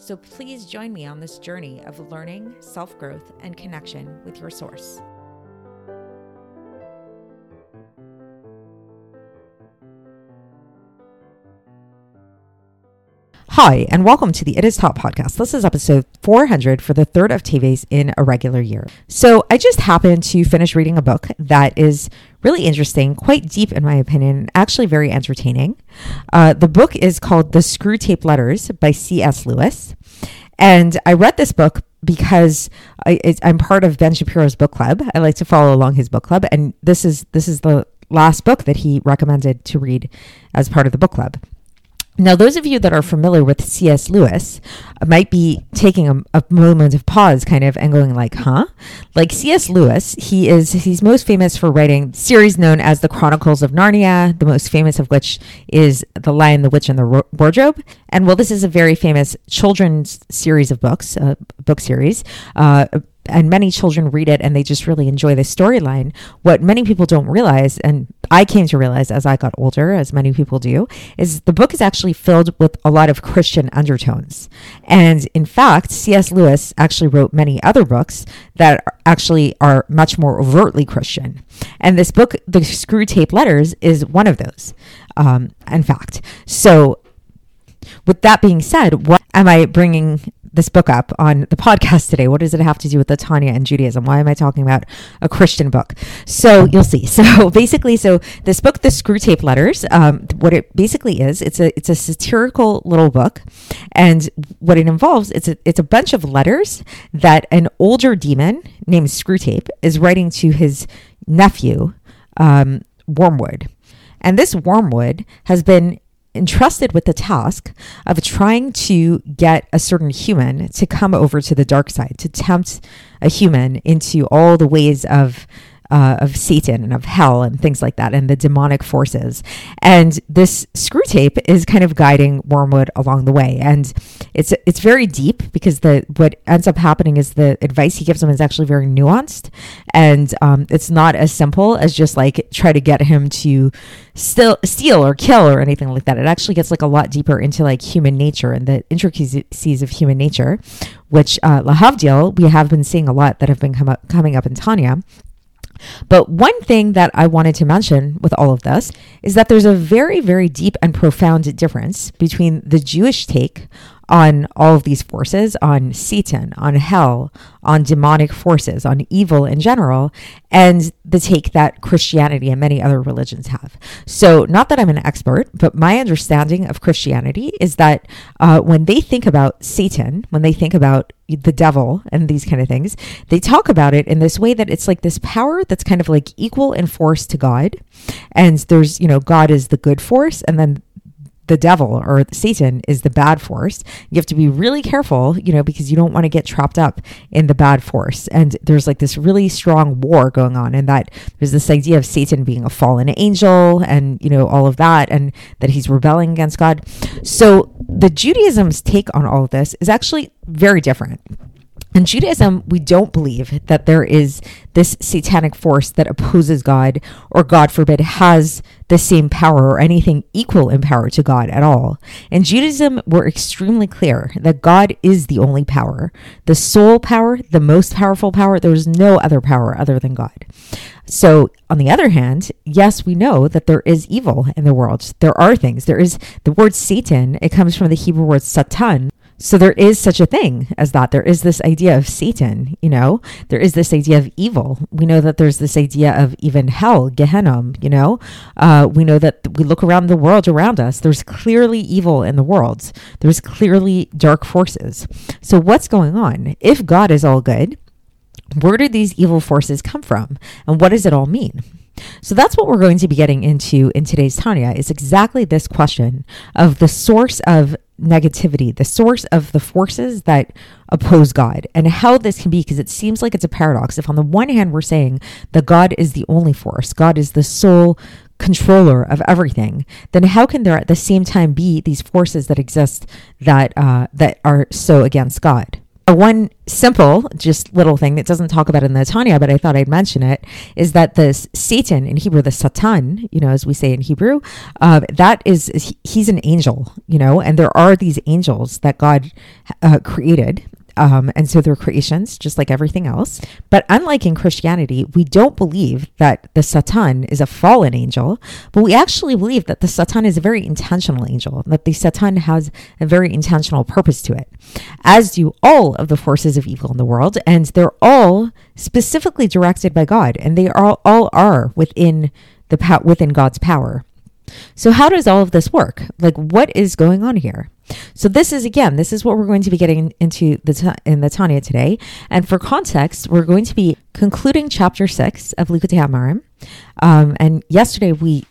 So please join me on this journey of learning, self growth, and connection with your source. Hi, and welcome to the It Is Taught podcast. This is episode 400 for the third of Teves in a regular year. So, I just happened to finish reading a book that is really interesting, quite deep in my opinion, actually very entertaining. Uh, the book is called The Screwtape Letters by C.S. Lewis. And I read this book because I, am part of Ben Shapiro's book club. I like to follow along his book club, and this is this is the last book that he recommended to read as part of the book club. Now, those of you that are familiar with C.S. Lewis might be taking a, a, moment of pause, kind of, and going like, "Huh?" Like C.S. Lewis, he is he's most famous for writing series known as the Chronicles of Narnia, the most famous of which is The Lion, the Witch, and the Wardrobe. And well, this is a very famous children's series of books, a book series. Uh, and many children read it and they just really enjoy the storyline. What many people don't realize, and I came to realize as I got older, as many people do, is the book is actually filled with a lot of Christian undertones. And in fact, C.S. Lewis actually wrote many other books that actually are much more overtly Christian. And this book, The Screw Tape Letters, is one of those, um, in fact. So, with that being said, what am I bringing this book up on the podcast today. What does it have to do with the Tanya and Judaism? Why am I talking about a Christian book? So you'll see. So basically, so this book, the Screwtape Letters, um, what it basically is, it's a it's a satirical little book, and what it involves, it's a it's a bunch of letters that an older demon named Screwtape is writing to his nephew, um, Wormwood. And this Wormwood has been entrusted with the task of trying to get a certain human to come over to the dark side, to tempt a human into all the ways of uh, of Satan and of hell and things like that, and the demonic forces. And this Screwtape is kind of guiding Wormwood along the way, and it's it's very deep because the what ends up happening is the advice he gives him is actually very nuanced, and um, it's not as simple as just like try to get him to still steal or kill or anything like that. It actually gets like a lot deeper into like human nature and the intricacies of human nature, which uh, Lehavdil we have been seeing a lot that have been up, coming up in Tanya. But one thing that I wanted to mention with all of this is that there's a very, very deep and profound difference between the Jewish take on all of these forces, on Satan, on hell, on demonic forces, on evil in general, and the take that Christianity and many other religions have. So, not that I'm an expert, but my understanding of Christianity is that uh, when they think about Satan, when they think about the devil and these kind of things, they talk about it in this way that it's like this power that's kind of like equal in force to God. And there's, you know, God is the good force, and then the devil or Satan is the bad force. You have to be really careful, you know, because you don't want to get trapped up in the bad force. And there's like this really strong war going on, and that there's this idea of Satan being a fallen angel and, you know, all of that, and that he's rebelling against God. So the Judaism's take on all of this is actually very different. In Judaism, we don't believe that there is this satanic force that opposes God or, God forbid, has the same power or anything equal in power to God at all. In Judaism, we're extremely clear that God is the only power, the sole power, the most powerful power. There's no other power other than God. So, on the other hand, yes, we know that there is evil in the world. There are things. There is the word Satan, it comes from the Hebrew word Satan, so there is such a thing as that. There is this idea of Satan, you know, there is this idea of evil. We know that there's this idea of even hell, Gehenna, you know. Uh, we know that we look around the world around us, there's clearly evil in the world, there's clearly dark forces. So what's going on? If God is all good, Where do these evil forces come from? And what does it all mean? So that's what we're going to be getting into in today's Tanya is exactly this question of the source of negativity, the source of the forces that oppose God, and how this can be because it seems like it's a paradox. If on the one hand we're saying that God is the only force, God is the sole controller of everything, then how can there at the same time be these forces that exist that uh, that are so against God? One simple, just little thing that doesn't talk about in the Tanya, but I thought I'd mention it, is that this Satan in Hebrew, the Satan, you know, as we say in Hebrew, uh, that is, he's an angel, you know, and there are these angels that God uh, created um, and so they're creations, just like everything else. But unlike in Christianity, we don't believe that the Satan is a fallen angel, but we actually believe that the Satan is a very intentional angel, that the Satan has a very intentional purpose to it, as do all of the forces of evil in the world. And they're all specifically directed by God, and they all, all are within the within God's power. So, how does all of this work? Like, what is going on here? So, this is again, this is what we're going to be getting into the in the Tanya today. And for context, we're going to be concluding chapter six of Likkutei Amarim. Um, and yesterday we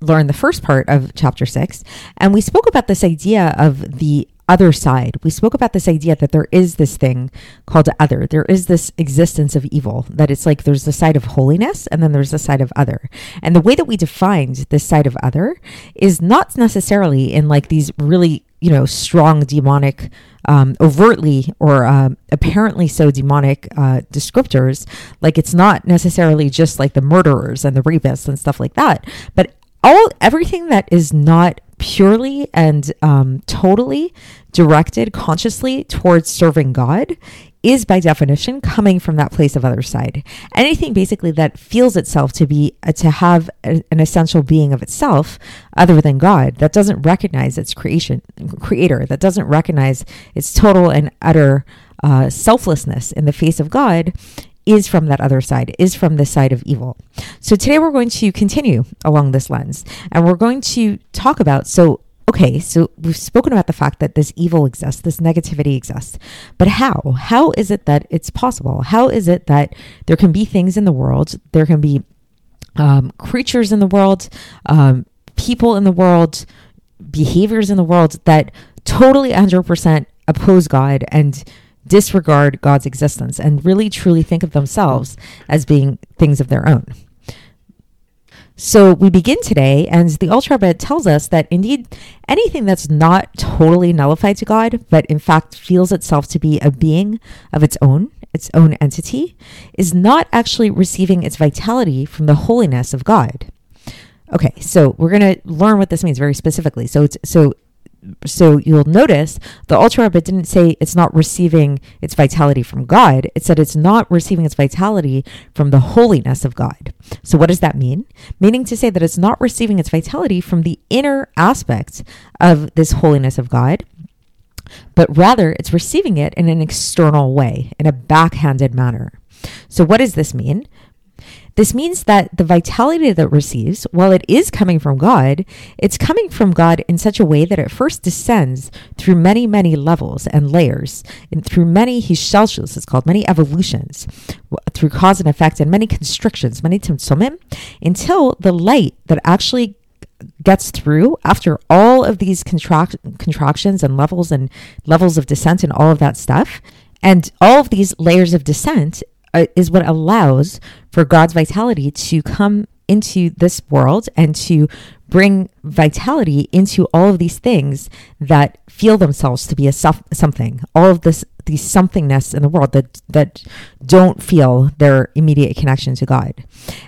learned the first part of chapter six, and we spoke about this idea of the other side. We spoke about this idea that there is this thing called other. There is this existence of evil, that it's like there's the side of holiness and then there's the side of other. And the way that we defined this side of other is not necessarily in like these really, you know, strong demonic, um, overtly or uh, apparently so demonic uh, descriptors. Like it's not necessarily just like the murderers and the rapists and stuff like that, but all everything that is not purely and um, totally directed consciously towards serving God is by definition coming from that place of other side. Anything basically that feels itself to be uh, to have a, an essential being of itself other than God that doesn't recognize its creation creator that doesn't recognize its total and utter uh, selflessness in the face of God is from that other side, is from the side of evil. So today we're going to continue along this lens and we're going to talk about so okay, so we've spoken about the fact that this evil exists, this negativity exists, but how? How is it that it's possible? How is it that there can be things in the world, there can be um, creatures in the world, um, people in the world, behaviors in the world that totally 100% oppose God and disregard God's existence and really truly think of themselves as being things of their own. So we begin today, and the Alter Rebbe tells us that indeed anything that's not totally nullified to God, but in fact feels itself to be a being of its own, its own entity, is not actually receiving its vitality from the holiness of God. Okay, so we're going to learn what this means very specifically. So it's so so you'll notice the Alter Rebbe didn't say it's not receiving its vitality from God. It said it's not receiving its vitality from the holiness of God. So what does that mean? Meaning to say that it's not receiving its vitality from the inner aspects of this holiness of God, but rather it's receiving it in an external way, in a backhanded manner. So what does this mean? This means that the vitality that it receives, while it is coming from God, it's coming from God in such a way that it first descends through many, many levels and layers, and through many hishtalshelus, it's called, many evolutions, through cause and effect, and many constrictions, many tzimtzumim, until the light that actually gets through after all of these contract- contractions and levels and levels of descent and all of that stuff. And all of these layers of descent uh, is what allows for God's vitality to come into this world and to bring vitality into all of these things that feel themselves to be a self, something. All of this these somethingness in the world that that don't feel their immediate connection to God.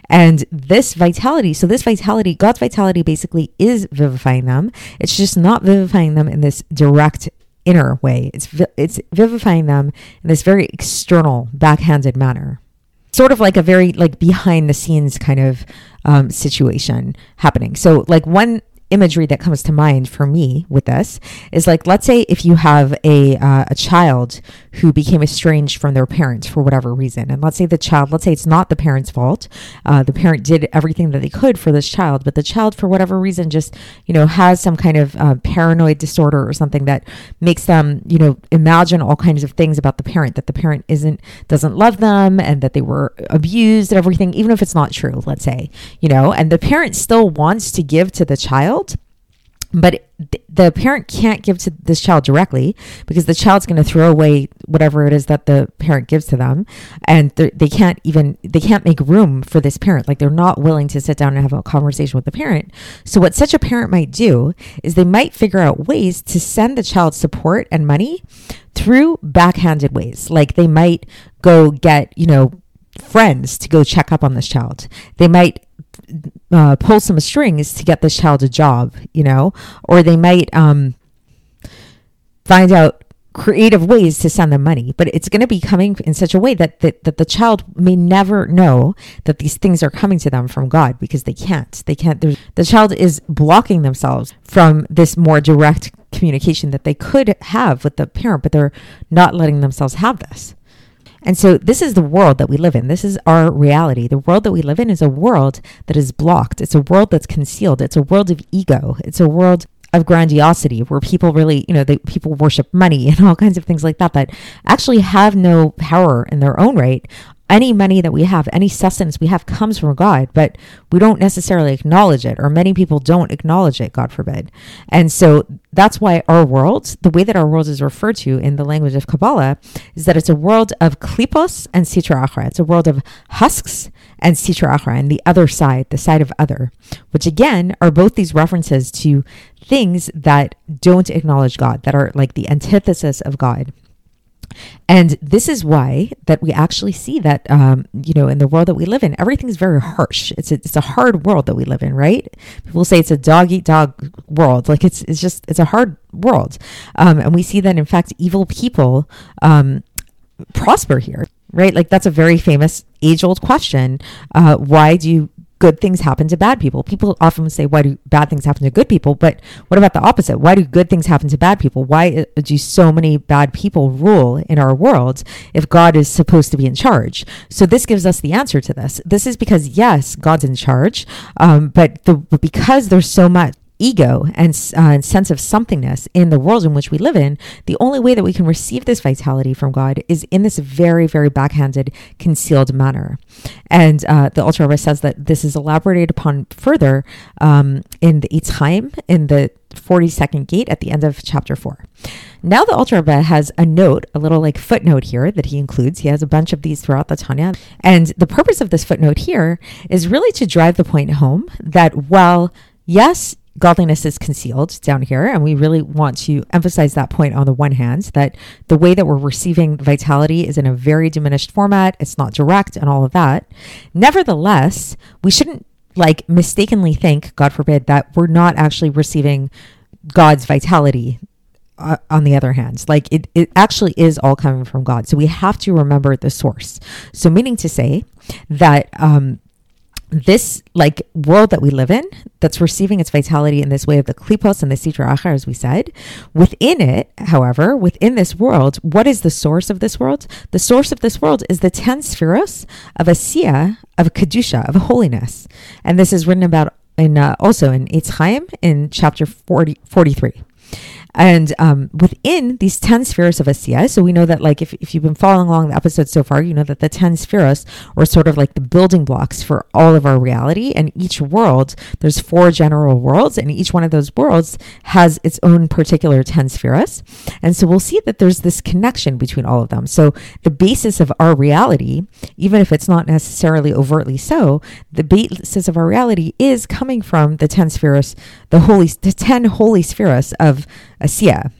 And this vitality so this vitality God's vitality basically is vivifying them. It's just not vivifying them in this direct inner way. It's it's vivifying them in this very external, backhanded manner. Sort of like a very like behind the scenes kind of um, situation happening. So like one imagery that comes to mind for me with this is like let's say if you have a uh, a child who became estranged from their parents for whatever reason and let's say the child let's say it's not the parent's fault uh, the parent did everything that they could for this child but the child for whatever reason just you know has some kind of uh, paranoid disorder or something that makes them you know imagine all kinds of things about the parent that the parent isn't doesn't love them and that they were abused and everything even if it's not true let's say you know and the parent still wants to give to the child but the parent can't give to this child directly because the child's going to throw away whatever it is that the parent gives to them. And they can't even they can't make room for this parent. Like they're not willing to sit down and have a conversation with the parent. So what such a parent might do is they might figure out ways to send the child support and money through backhanded ways. Like they might go get you know friends to go check up on this child. They might uh, pull some strings to get this child a job, you know, or they might um, find out creative ways to send them money. But it's going to be coming in such a way that, that that the child may never know that these things are coming to them from god because they can't. They can't the child is blocking themselves from this more direct communication that they could have with the parent but they're not letting themselves have this and so this is the world that we live in. This is our reality. The world that we live in is a world that is blocked. It's a world that's concealed. It's a world of ego. It's a world of grandiosity where people really, you know, they, people worship money and all kinds of things like that that actually have no power in their own right any money that we have, any sustenance we have comes from God, but we don't necessarily acknowledge it, or many people don't acknowledge it, God forbid. And so that's why our world, the way that our world is referred to in the language of Kabbalah, is that it's a world of klipos and sitra achra. It's a world of husks and sitra achra, and the other side, the side of other, which again are both these references to things that don't acknowledge God, that are like the antithesis of God. And this is why that we actually see that, um, you know, in the world that we live in, everything's very harsh. It's a, it's a hard world that we live in, right? People say it's a dog eat dog world. Like it's, it's just, it's a hard world. Um, and we see that, in fact, evil people um, prosper here, right? Like that's a very famous age old question. Uh, why do you good things happen to bad people. People often say, why do bad things happen to good people? But what about the opposite? Why do good things happen to bad people? Why uh, do so many bad people rule in our world if God is supposed to be in charge? So this gives us the answer to this. This is because, yes, God's in charge, um, but, the, but because there's so much ego and, uh, and sense of somethingness in the world in which we live in, the only way that we can receive this vitality from God is in this very, very backhanded, concealed manner. And uh, the Alter Rebbe says that this is elaborated upon further um, in the Eitz Chaim, in the 42nd gate at the end of chapter 4. Now the Alter Rebbe has a note, a little like footnote here that he includes. He has a bunch of these throughout the Tanya. And the purpose of this footnote here is really to drive the point home that while yes, godliness is concealed down here. And we really want to emphasize that point on the one hand that the way that we're receiving vitality is in a very diminished format, it's not direct and all of that. Nevertheless, we shouldn't like mistakenly think, God forbid, that we're not actually receiving God's vitality uh, on the other hand like it, it actually is all coming from god so we have to remember the source so meaning to say that um, this like world that we live in that's receiving its vitality in this way of the klipos and the sitra achar as we said within it however within this world what is the source of this world? The source of this world is the 10 sefiros of asiya of kedusha of holiness. And this is written about in uh, also in Eitz Chaim in chapter 40, 43 and um, within these 10 spheres of Asiya, so we know that, like, if, if you've been following along the episode so far, you know that the 10 spheres were sort of like the building blocks for all of our reality. And each world, there's four general worlds, and each one of those worlds has its own particular 10 spheres. And so we'll see that there's this connection between all of them. So the basis of our reality, even if it's not necessarily overtly so, the basis of our reality is coming from the 10 spheres, the holy, the 10 holy spheres of Asiya.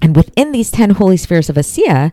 And within these 10 holy spheres of Asiya,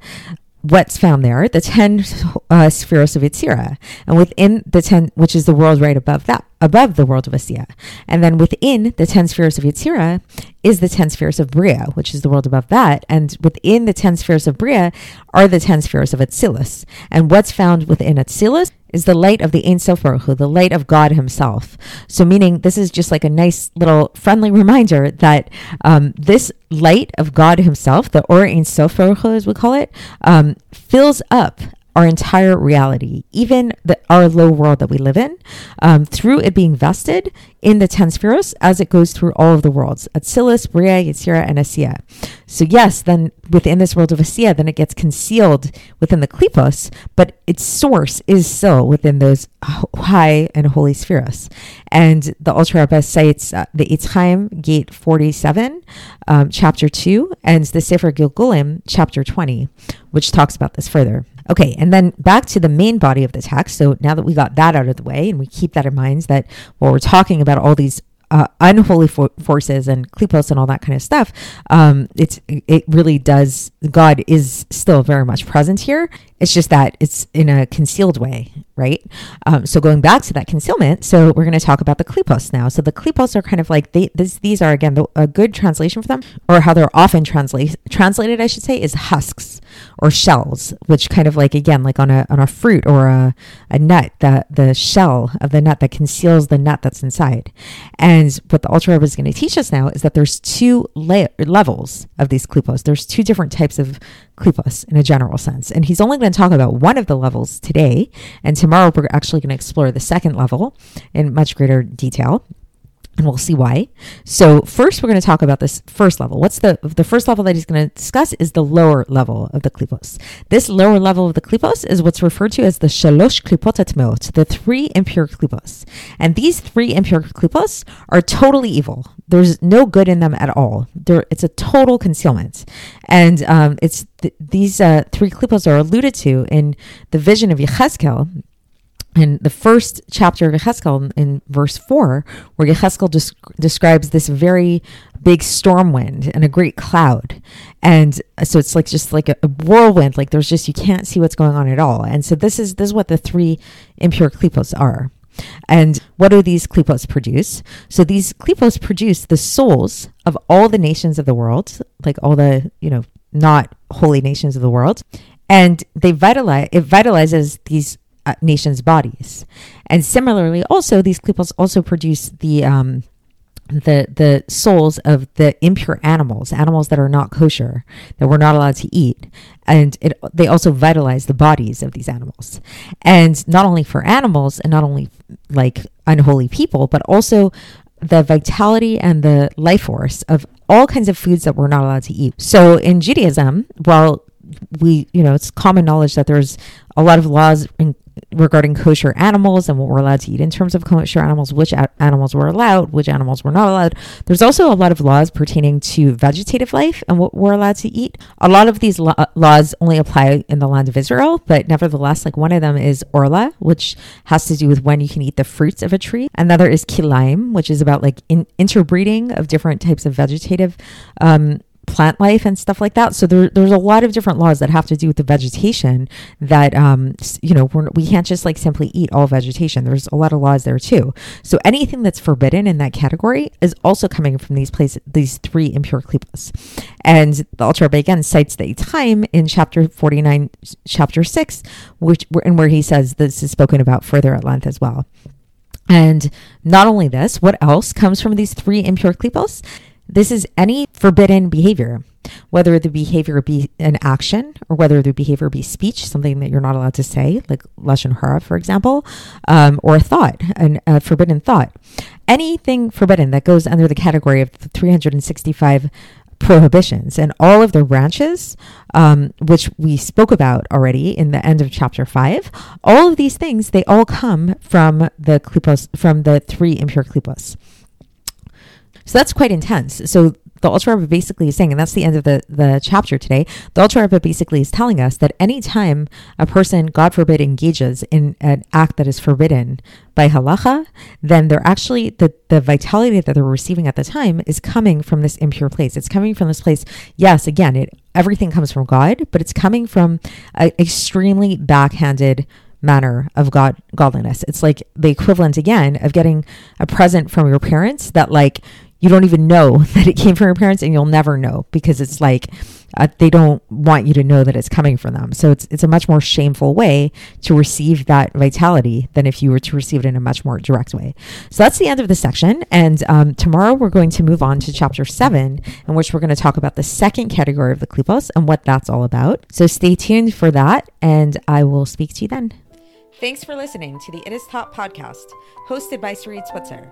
what's found there, the 10 uh, spheres of Yetzirah, and within the 10, which is the world right above that, above the world of Asiya. And then within the 10 spheres of Yetzirah is the 10 spheres of Bria, which is the world above that. And within the 10 spheres of Bria are the 10 spheres of Atzilus. And what's found within Atzilus is the light of the Ein Sof Baruch Hu, the light of God Himself. So, meaning this is just like a nice little friendly reminder that um, this light of God Himself, the Or Ein Sof Baruch Hu, as we call it, um, fills up our entire reality, even the, our low world that we live in, um, through it being vested in the 10 spheres as it goes through all of the worlds Atzilus, Bria, Yetzirah, and Asiya. So, yes, then within this world of Asiya, then it gets concealed within the Klipos, but its source is still within those high and holy spheres. And the Alter Rebbe cites uh, the Eitz Chaim, Gate 47, um, chapter 2, and the Sefer Gilgulim, chapter 20, which talks about this further. Okay, and then back to the main body of the text. So now that we got that out of the way, and we keep that in mind, that while we're talking about all these uh, unholy for- forces and klipos and all that kind of stuff, um, it's it really does. God is still very much present here. It's just that it's in a concealed way, right? Um, so going back to that concealment, so we're going to talk about the klipos now. So the klipos are kind of like they this, these are again the, a good translation for them, or how they're often translate translated, I should say, is husks or shells, which kind of like again like on a on a fruit or a, a nut, the the shell of the nut that conceals the nut that's inside. And what the alter Rebbe is going to teach us now is that there's two la- levels of these klipos. There's two different types of klipos in a general sense, and he's only going to talk about one of the levels today. And tomorrow we're actually going to explore the second level in much greater detail and we'll see why. So first, we're going to talk about this first level. What's the the first level that he's going to discuss is the lower level of the klipos. This lower level of the klipos is what's referred to as the shalosh klipot atmeot, the three impure klipos. And these three impure klipos are totally evil. There's no good in them at all. There, it's a total concealment, and um, it's th- these uh, three klipos are alluded to in the vision of Yechezkel in the first chapter of Yecheskel, in verse 4, where Yecheskel des- describes this very big storm wind and a great cloud. And uh, so it's like just like a, a, whirlwind, like there's just, you can't see what's going on at all. And so this is, this is what the three impure klipos are. And what do these klipos produce? So these klipos produce the souls of all the nations of the world, like all the, you know, not holy nations of the world. And they vitalize, it vitalizes these uh, nations' bodies. And similarly, also these klipos also produce the um, the the souls of the impure animals, animals that are not kosher, that we're not allowed to eat, and it, they also vitalize the bodies of these animals, and not only for animals and not only like unholy people, but also the vitality and the life force of all kinds of foods that we're not allowed to eat. So in Judaism, while we, you know, it's common knowledge that there's a lot of laws in, regarding kosher animals and what we're allowed to eat in terms of kosher animals, which a- animals were allowed, which animals were not allowed. There's also a lot of laws pertaining to vegetative life and what we're allowed to eat. A lot of these lo- laws only apply in the land of Israel, but nevertheless, like one of them is orla, which has to do with when you can eat the fruits of a tree. Another is kilaim, which is about like in- interbreeding of different types of vegetative um, plant life and stuff like that. So there, there's a lot of different laws that have to do with the vegetation that, um, you know, we're, we can't just like simply eat all vegetation. There's a lot of laws there too. So anything that's forbidden in that category is also coming from these places, these three impure klipos. And the Rebbe again cites the Eitz Chaim in chapter 49, chapter 6, which and where he says this is spoken about further at length as well. And not only this, what else comes from these three impure klipos? This is any forbidden behavior, whether the behavior be an action or whether the behavior be speech, something that you're not allowed to say, like lashon hara, for example, um, or a thought, an, a forbidden thought. Anything forbidden that goes under the category of the 365 prohibitions and all of the branches, um, which we spoke about already in the end of chapter five. All of these things, they all come from the klipos, from the three impure klipos. So that's quite intense. So the Alter Rebbe basically is saying, and that's the end of the, the chapter today, the Alter Rebbe basically is telling us that anytime a person, God forbid, engages in an act that is forbidden by halacha, then they're actually, the, the vitality that they're receiving at the time is coming from this impure place. It's coming from this place, yes, again, it everything comes from God, but it's coming from an extremely backhanded manner of god godliness it's like the equivalent again of getting a present from your parents that like you don't even know that it came from your parents and you'll never know because it's like uh, they don't want you to know that it's coming from them. So it's it's a much more shameful way to receive that vitality than if you were to receive it in a much more direct way. So that's the end of the section. And um, tomorrow we're going to move on to chapter 7 in which we're going to talk about the second category of the klipos and what that's all about. So stay tuned for that and i will speak to you then. Thanks for listening to the it is taught podcast hosted by sarit switzer